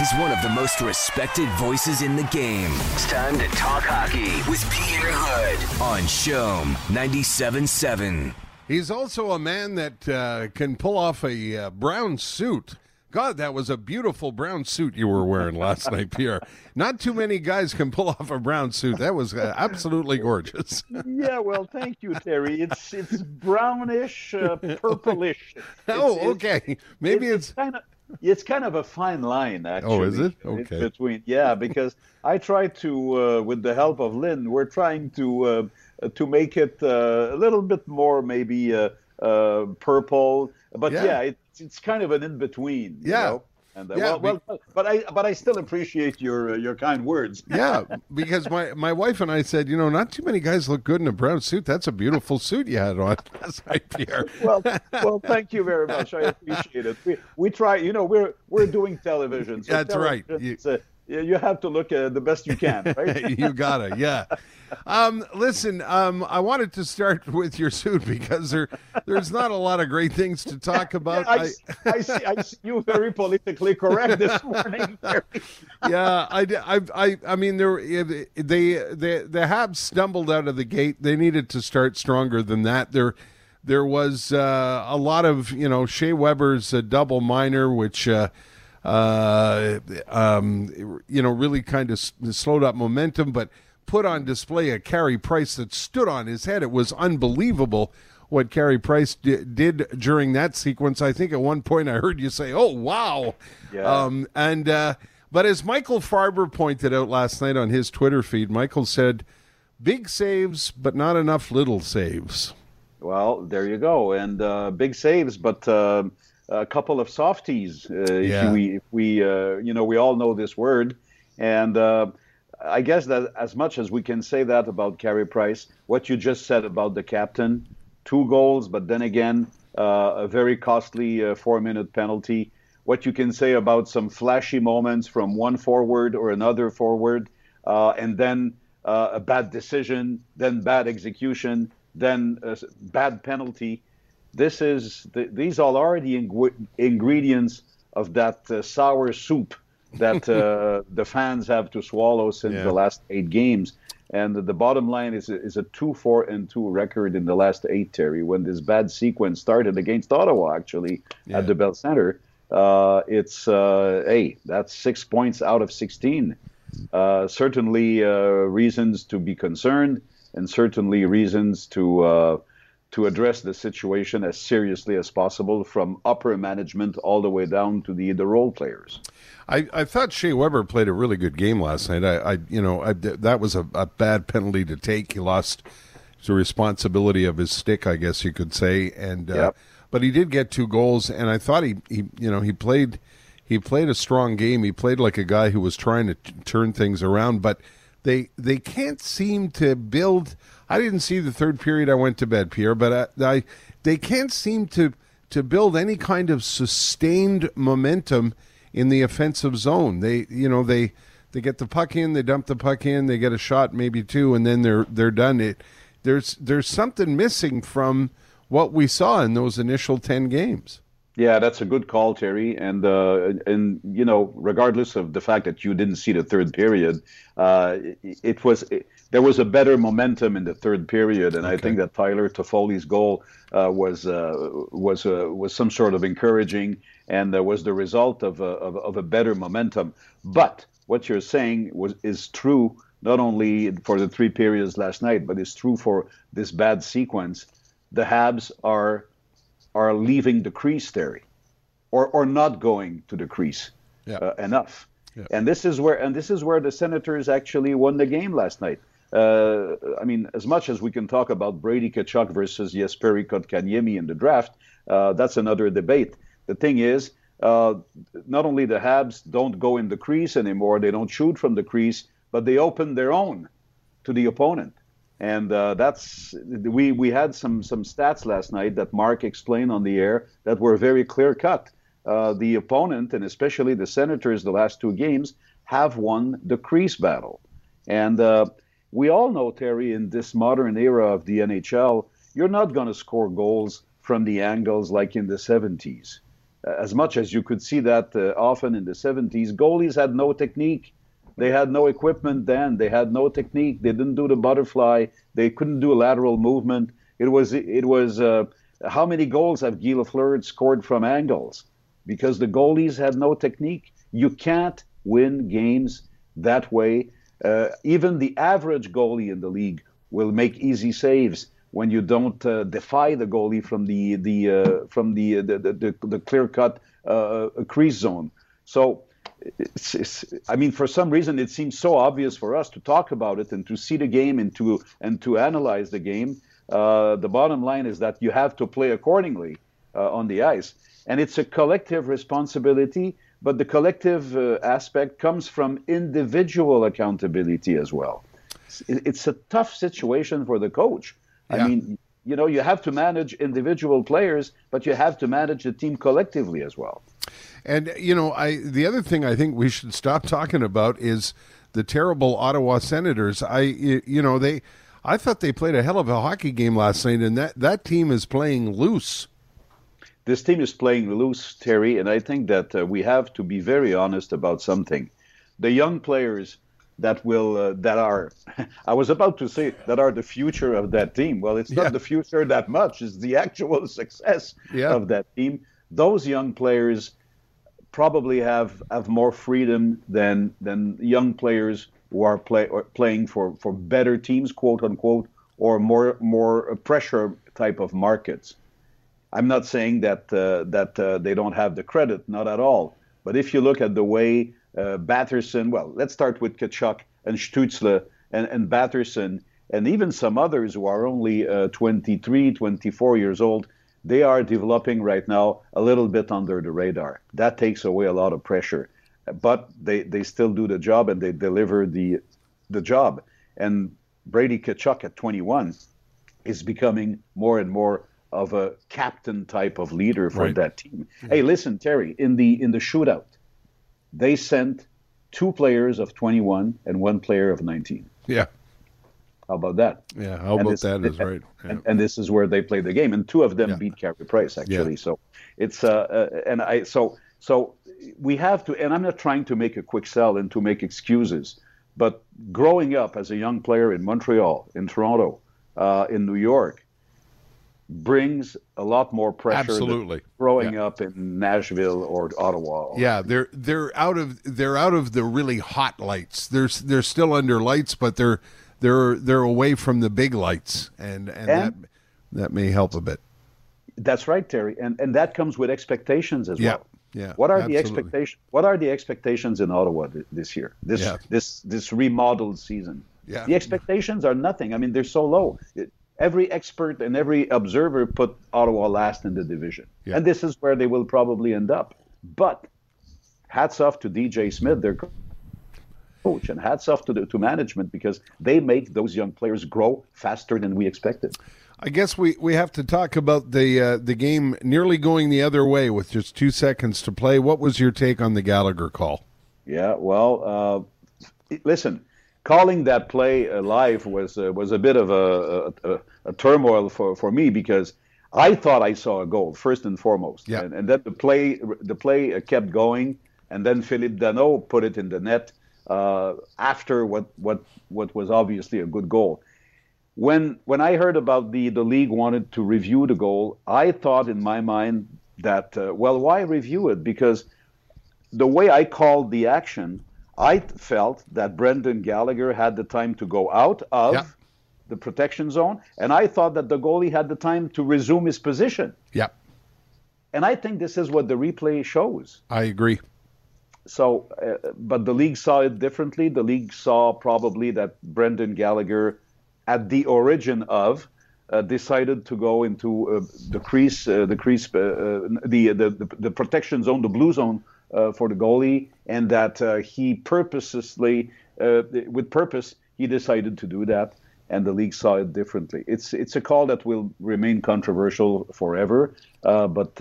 He's one of the most respected voices in the game. It's time to talk hockey with Pierre Houde on CHOM 97.7. He's also a man that uh, can pull off a uh, brown suit. God, that was a beautiful brown suit you were wearing last night, Pierre. Not too many guys can pull off a brown suit. That was uh, absolutely gorgeous. yeah, well, thank you, Terry. It's it's brownish, uh, purplish. It's, oh, okay. Maybe it's, it's kind of it's kind of a fine line, actually. Oh, is it? Okay. Between yeah, because I try to, uh, with the help of Lynn, we're trying to uh, to make it uh, a little bit more maybe uh, uh, purple. But yeah, yeah it, it's kind of an in between. Yeah. Know? And, uh, yeah, well, well, but I but I still appreciate your uh, your kind words. yeah, because my, my wife and I said, you know, not too many guys look good in a brown suit. That's a beautiful suit you had on last night, Pierre. well, well, thank you very much. I appreciate it. We, we try, you know, we're we're doing television. So That's television, right. You, you have to look uh, the best you can, right? you gotta, yeah. Um, listen, um, I wanted to start with your suit because there, there's not a lot of great things to talk about. I, I, I, see, I see you very politically correct this morning. yeah, I, I, I, I mean, there, they, they, the Habs stumbled out of the gate. They needed to start stronger than that. There, there was uh, a lot of, you know, Shea Weber's uh, double minor, which. Uh, uh, um, you know, really kind of slowed up momentum, but put on display a Carey Price that stood on his head. It was unbelievable what Carey Price di- did during that sequence. I think at one point I heard you say, "Oh wow," yeah. um, and uh, but as Michael Farber pointed out last night on his Twitter feed, Michael said, "Big saves, but not enough little saves." Well, there you go, and uh, big saves, but. Uh, a couple of softies, uh, yeah. if we, if we uh, you know, we all know this word, and uh, I guess that as much as we can say that about Carey Price, what you just said about the captain, two goals, but then again, uh, a very costly uh, four minute penalty. What you can say about some flashy moments from one forward or another forward, uh, and then uh, a bad decision, then bad execution, then a bad penalty. This is the, these all are the ing- ingredients of that uh, sour soup that uh, the fans have to swallow since Yeah. the last eight games. And the bottom line is is a two four and two record in the last eight, Terry. When this bad sequence started against Ottawa, actually Yeah. at the Bell Center, uh, it's uh, hey, that's six points out of sixteen. Uh, certainly uh, reasons to be concerned, and certainly reasons to uh, to address the situation as seriously as possible, from upper management all the way down to the the role players. I, I thought Shea Weber played a really good game last night. I, I you know, I, that was a, a bad penalty to take. He lost the responsibility of his stick, I guess you could say, and uh, Yep. but he did get two goals, and I thought he, he, you know, he played he played a strong game. He played like a guy who was trying to t- turn things around, but they they can't seem to build. I didn't see the third period. I went to bed, Pierre, but I, I they can't seem to to build any kind of sustained momentum in the offensive zone. They, you know, they they get the puck in, they dump the puck in, they get a shot, maybe two, and then they're they're done. It there's there's something missing from what we saw in those initial ten games. Yeah, that's a good call, Terry. And uh, and you know, regardless of the fact that you didn't see the third period, uh, it, it was it, there was a better momentum in the third period, and I think that Tyler Toffoli's goal uh, was uh, was uh, was some sort of encouraging, and uh, was the result of a, of, of a better momentum. But what you're saying was is true not only for the three periods last night, but it's true for this bad sequence. The Habs are are leaving the crease, Terry, or or not going to the crease Yeah. uh, enough. Yeah. And this is where and this is where the Senators actually won the game last night. Uh, I mean, as much as we can talk about Brady Tkachuk versus Jesperi Kotkaniemi in the draft, uh, that's another debate. The thing is, uh, not only the Habs don't go in the crease anymore, they don't shoot from the crease, but they open their own to the opponent. And uh, that's we we had some some stats last night that Mark explained on the air that were very clear cut. Uh, the opponent and especially the Senators, the last two games, have won the crease battle. And uh, we all know Terry in this modern era of the NHL, you're not going to score goals from the angles like in the 70s. as much as you could see that uh, often in the 70s, goalies had no technique. They had no equipment then. They had no technique. They didn't do the butterfly. They couldn't do lateral movement. It was it was uh, how many goals have Guy Lafleur scored from angles? Because the goalies had no technique. You can't win games that way. Uh, even the average goalie in the league will make easy saves when you don't uh, defy the goalie from the the uh, from the uh, the, the, the clear cut uh, crease zone. So. It's, it's, I mean, for some reason, it seems so obvious for us to talk about it and to see the game and to and to analyze the game. Uh, the bottom line is that you have to play accordingly uh, on the ice, and it's a collective responsibility. But the collective aspect comes from individual accountability as well. It's, it's a tough situation for the coach yeah. I mean, you know, you have to manage individual players, but you have to manage the team collectively as well. And you know, I the other thing I think we should stop talking about is the terrible Ottawa Senators. I you know they, I thought they played a hell of a hockey game last night, and that that team is playing loose. This team is playing loose, Terry, and I think that uh, we have to be very honest about something. The young players that will uh, that are I was about to say that are the future of that team. Well, it's not yeah. the future that much; it's the actual success yeah. of that team. Those young players probably have have more freedom than than young players who are play, playing for for better teams, quote unquote, or more more pressure type of markets. I'm not saying that uh, that uh, they don't have the credit, not at all. But if you look at the way uh, Batherson. Well, let's start with Tkachuk and Stützle and, and Batherson and even some others who are only uh, 23, 24 years old. They are developing right now a little bit under the radar. That takes away a lot of pressure, but they, they still do the job and they deliver the the job. And Brady Tkachuk at 21 is becoming more and more of a captain type of leader for right. that team. Hey, listen, Terry, in the in the shootout, they sent two players of 21 and one player of 19. Yeah. How about that? Yeah, how and about this, that is right. Yeah. And, and, this is where they play the game, and two of them yeah. beat Carey Price actually. Yeah. So it's uh, uh, and I so so we have to, and I'm not trying to make a quick sell and to make excuses, but growing up as a young player in Montreal, in Toronto, uh, in New York, brings a lot more pressure absolutely growing yeah. up in Nashville or Ottawa. Yeah, they're they're out of they're out of the really hot lights. They're they're still under lights, but they're they're they're away from the big lights, and and, and that that may help a bit. That's right, Terry, and and that comes with expectations as yeah. well. Yeah. What are absolutely. the expectations? What are the expectations in Ottawa th- this year? This yeah. this this remodeled season. Yeah. The expectations are nothing. I mean, they're so low. It, every expert and every observer put Ottawa last in the division. Yeah. And this is where they will probably end up. But hats off to DJ Smith, their coach, and hats off to, the, to management because they make those young players grow faster than we expected. I guess we, we have to talk about the uh, the game nearly going the other way with just two seconds to play. What was your take on the Gallagher call? Yeah, well, uh, listen, calling that play live was uh, was a bit of a, a, a, turmoil for, for me because I thought I saw a goal first and foremost, yeah. and, and then the play the play kept going, and then Philippe Danault put it in the net uh, after what what what was obviously a good goal. When when I heard about the the league wanted to review the goal, I thought in my mind that uh, well, why review it? Because the way I called the action I felt that Brendan Gallagher had the time to go out of yeah. the protection zone, and I thought that the goalie had the time to resume his position. Yeah. And I think this is what the replay shows. I agree. So, uh, but the league saw it differently. The league saw probably that Brendan Gallagher, at the origin of, uh, decided to go into uh, the crease, uh, the crease, uh, uh, the, the the protection zone, the blue zone for the goalie, and that he purposely, with purpose, he decided to do that, and the league saw it differently. It's it's a call that will remain controversial forever, but.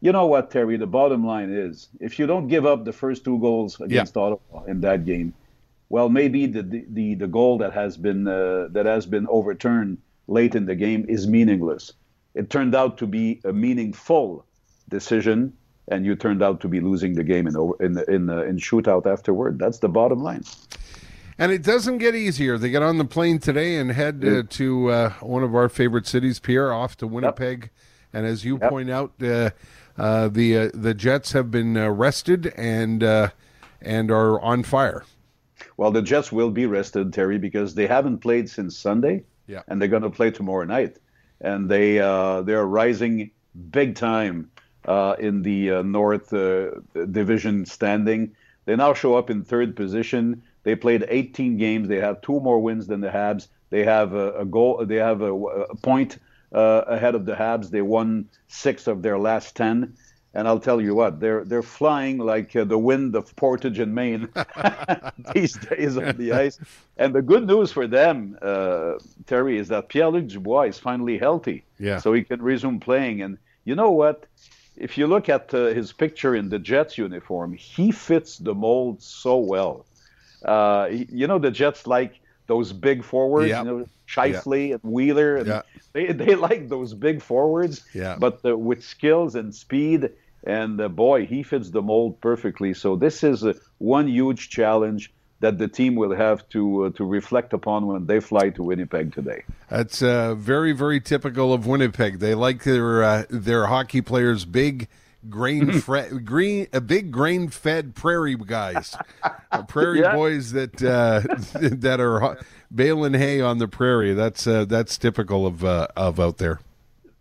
You know what, Terry? The bottom line is, if you don't give up the first two goals against yeah. Ottawa in that game, well, maybe the the, the goal that has been uh, that has been overturned late in the game is meaningless. It turned out to be a meaningful decision and you turned out to be losing the game in in in, in shootout afterward. That's the bottom line. And it doesn't get easier. They get on the plane today and head uh, to uh, one of our favorite cities, Pierre, off to Winnipeg. Yep. And as you yep. point out, uh, uh the uh, the Jets have been uh, rested and and are on fire. Well, the Jets will be rested, Terry, because they haven't played since Sunday, yeah. and they're going to play tomorrow night, and they they are rising big time in the North Division standing. They now show up in third position. They played 18 games. They have two more wins than the Habs. They have a, a goal. They have a, a point uh, ahead of the Habs. They won six of their last ten. And I'll tell you what, they're they're flying like uh, the wind of Portage and Main these days on the ice. And the good news for them, uh, Terry, is that Pierre-Luc Dubois is finally healthy, yeah. so he can resume playing. And you know what? If you look at uh, his picture in the Jets uniform, he fits the mold so well. Uh, you know, the Jets like those big forwards, yep. you know, Scheifele yep. and Wheeler. And yep. they, they like those big forwards, yeah. but uh, with skills and speed. And uh, boy, he fits the mold perfectly. So this is uh, one huge challenge that the team will have to uh, to reflect upon when they fly to Winnipeg today. That's uh, very very typical of Winnipeg. They like their uh, their hockey players big, grain fed, green, a big grain fed prairie guys, prairie yeah. boys that uh, that are baling hay on the prairie. That's uh, that's typical of uh, of out there.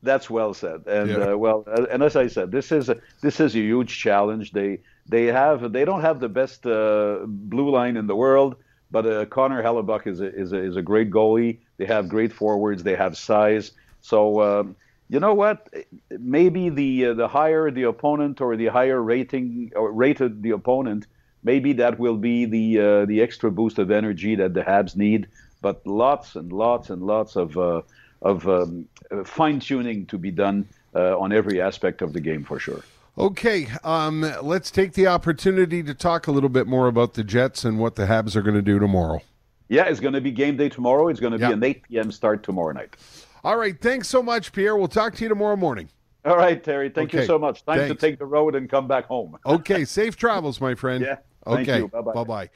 That's well said, and yeah. Uh, well, uh, and as I said, this is a, this is a huge challenge. They they have they don't have the best uh, blue line in the world, but Connor Hellebuyck is a, is a, is a great goalie. They have great forwards. They have size. So. Um, you know what? Maybe the uh, the higher the opponent or the higher rating or rated the opponent, maybe that will be the uh, the extra boost of energy that the Habs need. But lots and lots and lots of uh, of um, fine tuning to be done uh, on every aspect of the game for sure. Okay, um, let's take the opportunity to talk a little bit more about the Jets and what the Habs are going to do tomorrow. Yeah, it's going to be game day tomorrow. It's going to be an 8 p.m. start tomorrow night. All right. Thanks so much, Pierre. We'll talk to you tomorrow morning. All right, Terry. Thank okay. you so much. Time thanks. to take the road and come back home. okay. Safe travels, my friend. Yeah. Okay. Bye bye. Bye bye.